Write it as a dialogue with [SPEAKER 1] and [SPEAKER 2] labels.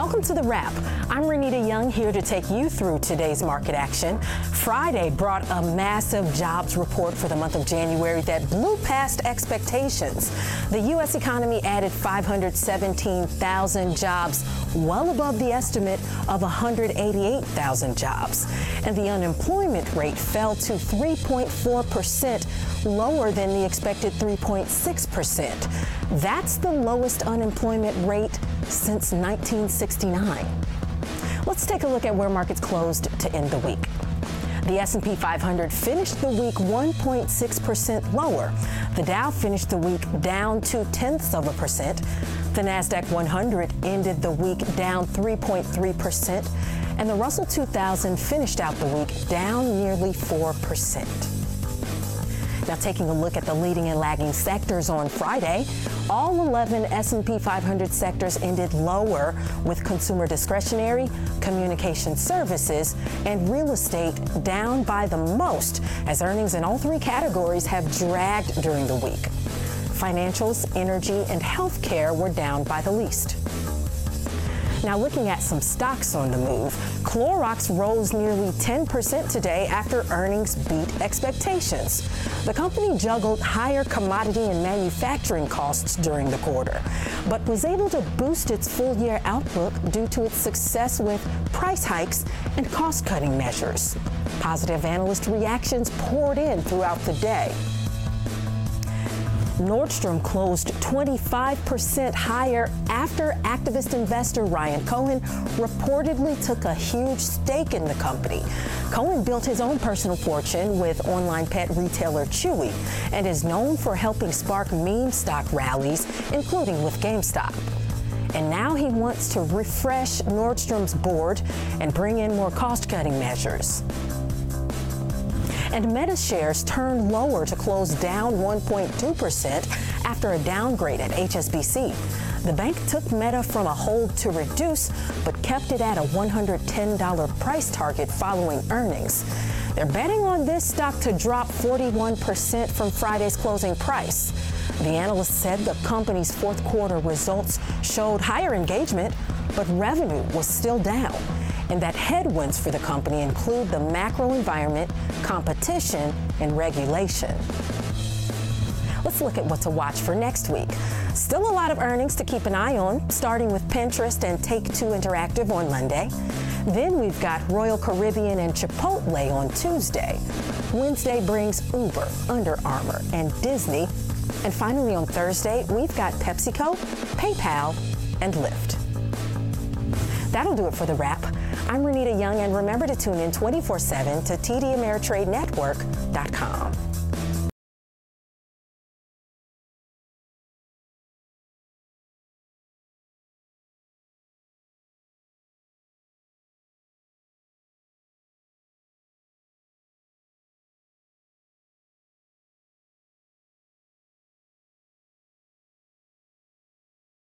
[SPEAKER 1] Welcome to The Wrap. I'm Renita Young here to take you through today's market action. Friday brought a massive jobs report for the month of January that blew past expectations. The U.S. economy added 517,000 jobs, well above the estimate of 188,000 jobs. And the unemployment rate fell to 3.4 percent, lower than the expected 3.6 percent. That's the lowest unemployment rate since 1969. Let's take a look at where markets closed to end the week. The S&P 500 finished the week 1.6% lower. The Dow finished the week down two tenths of a percent. The Nasdaq 100 ended the week down 3.3%, and the Russell 2000 finished out the week down nearly 4%. Now taking a look at the leading and lagging sectors on Friday, all 11 S&P 500 sectors ended lower with consumer discretionary, communication services, and real estate down by the most as earnings in all three categories have dragged during the week. Financials, energy, and healthcare were down by the least. Now, looking at some stocks on the move, Clorox rose nearly 10% today after earnings beat expectations. The company juggled higher commodity and manufacturing costs during the quarter, but was able to boost its full year outlook due to its success with price hikes and cost cutting measures. Positive analyst reactions poured in throughout the day. Nordstrom closed 25% higher after activist investor Ryan Cohen reportedly took a huge stake in the company. Cohen built his own personal fortune with online pet retailer Chewy and is known for helping spark meme stock rallies, including with GameStop. And now he wants to refresh Nordstrom's board and bring in more cost cutting measures and Meta shares turned lower to close down 1.2% after a downgrade at HSBC. The bank took Meta from a hold to reduce, but kept it at a $110 price target following earnings. They're betting on this stock to drop 41% from Friday's closing price. The analyst said the company's fourth quarter results showed higher engagement, but revenue was still down and that headwinds for the company include the macro environment, competition, and regulation. Let's look at what to watch for next week. Still a lot of earnings to keep an eye on, starting with Pinterest and Take Two Interactive on Monday. Then we've got Royal Caribbean and Chipotle on Tuesday. Wednesday brings Uber, Under Armour, and Disney. And finally on Thursday, we've got PepsiCo, PayPal, and Lyft. That'll do it for the wrap. I'm Renita Young, and remember to tune in 24 7 to TDAmeritradeNetwork.com.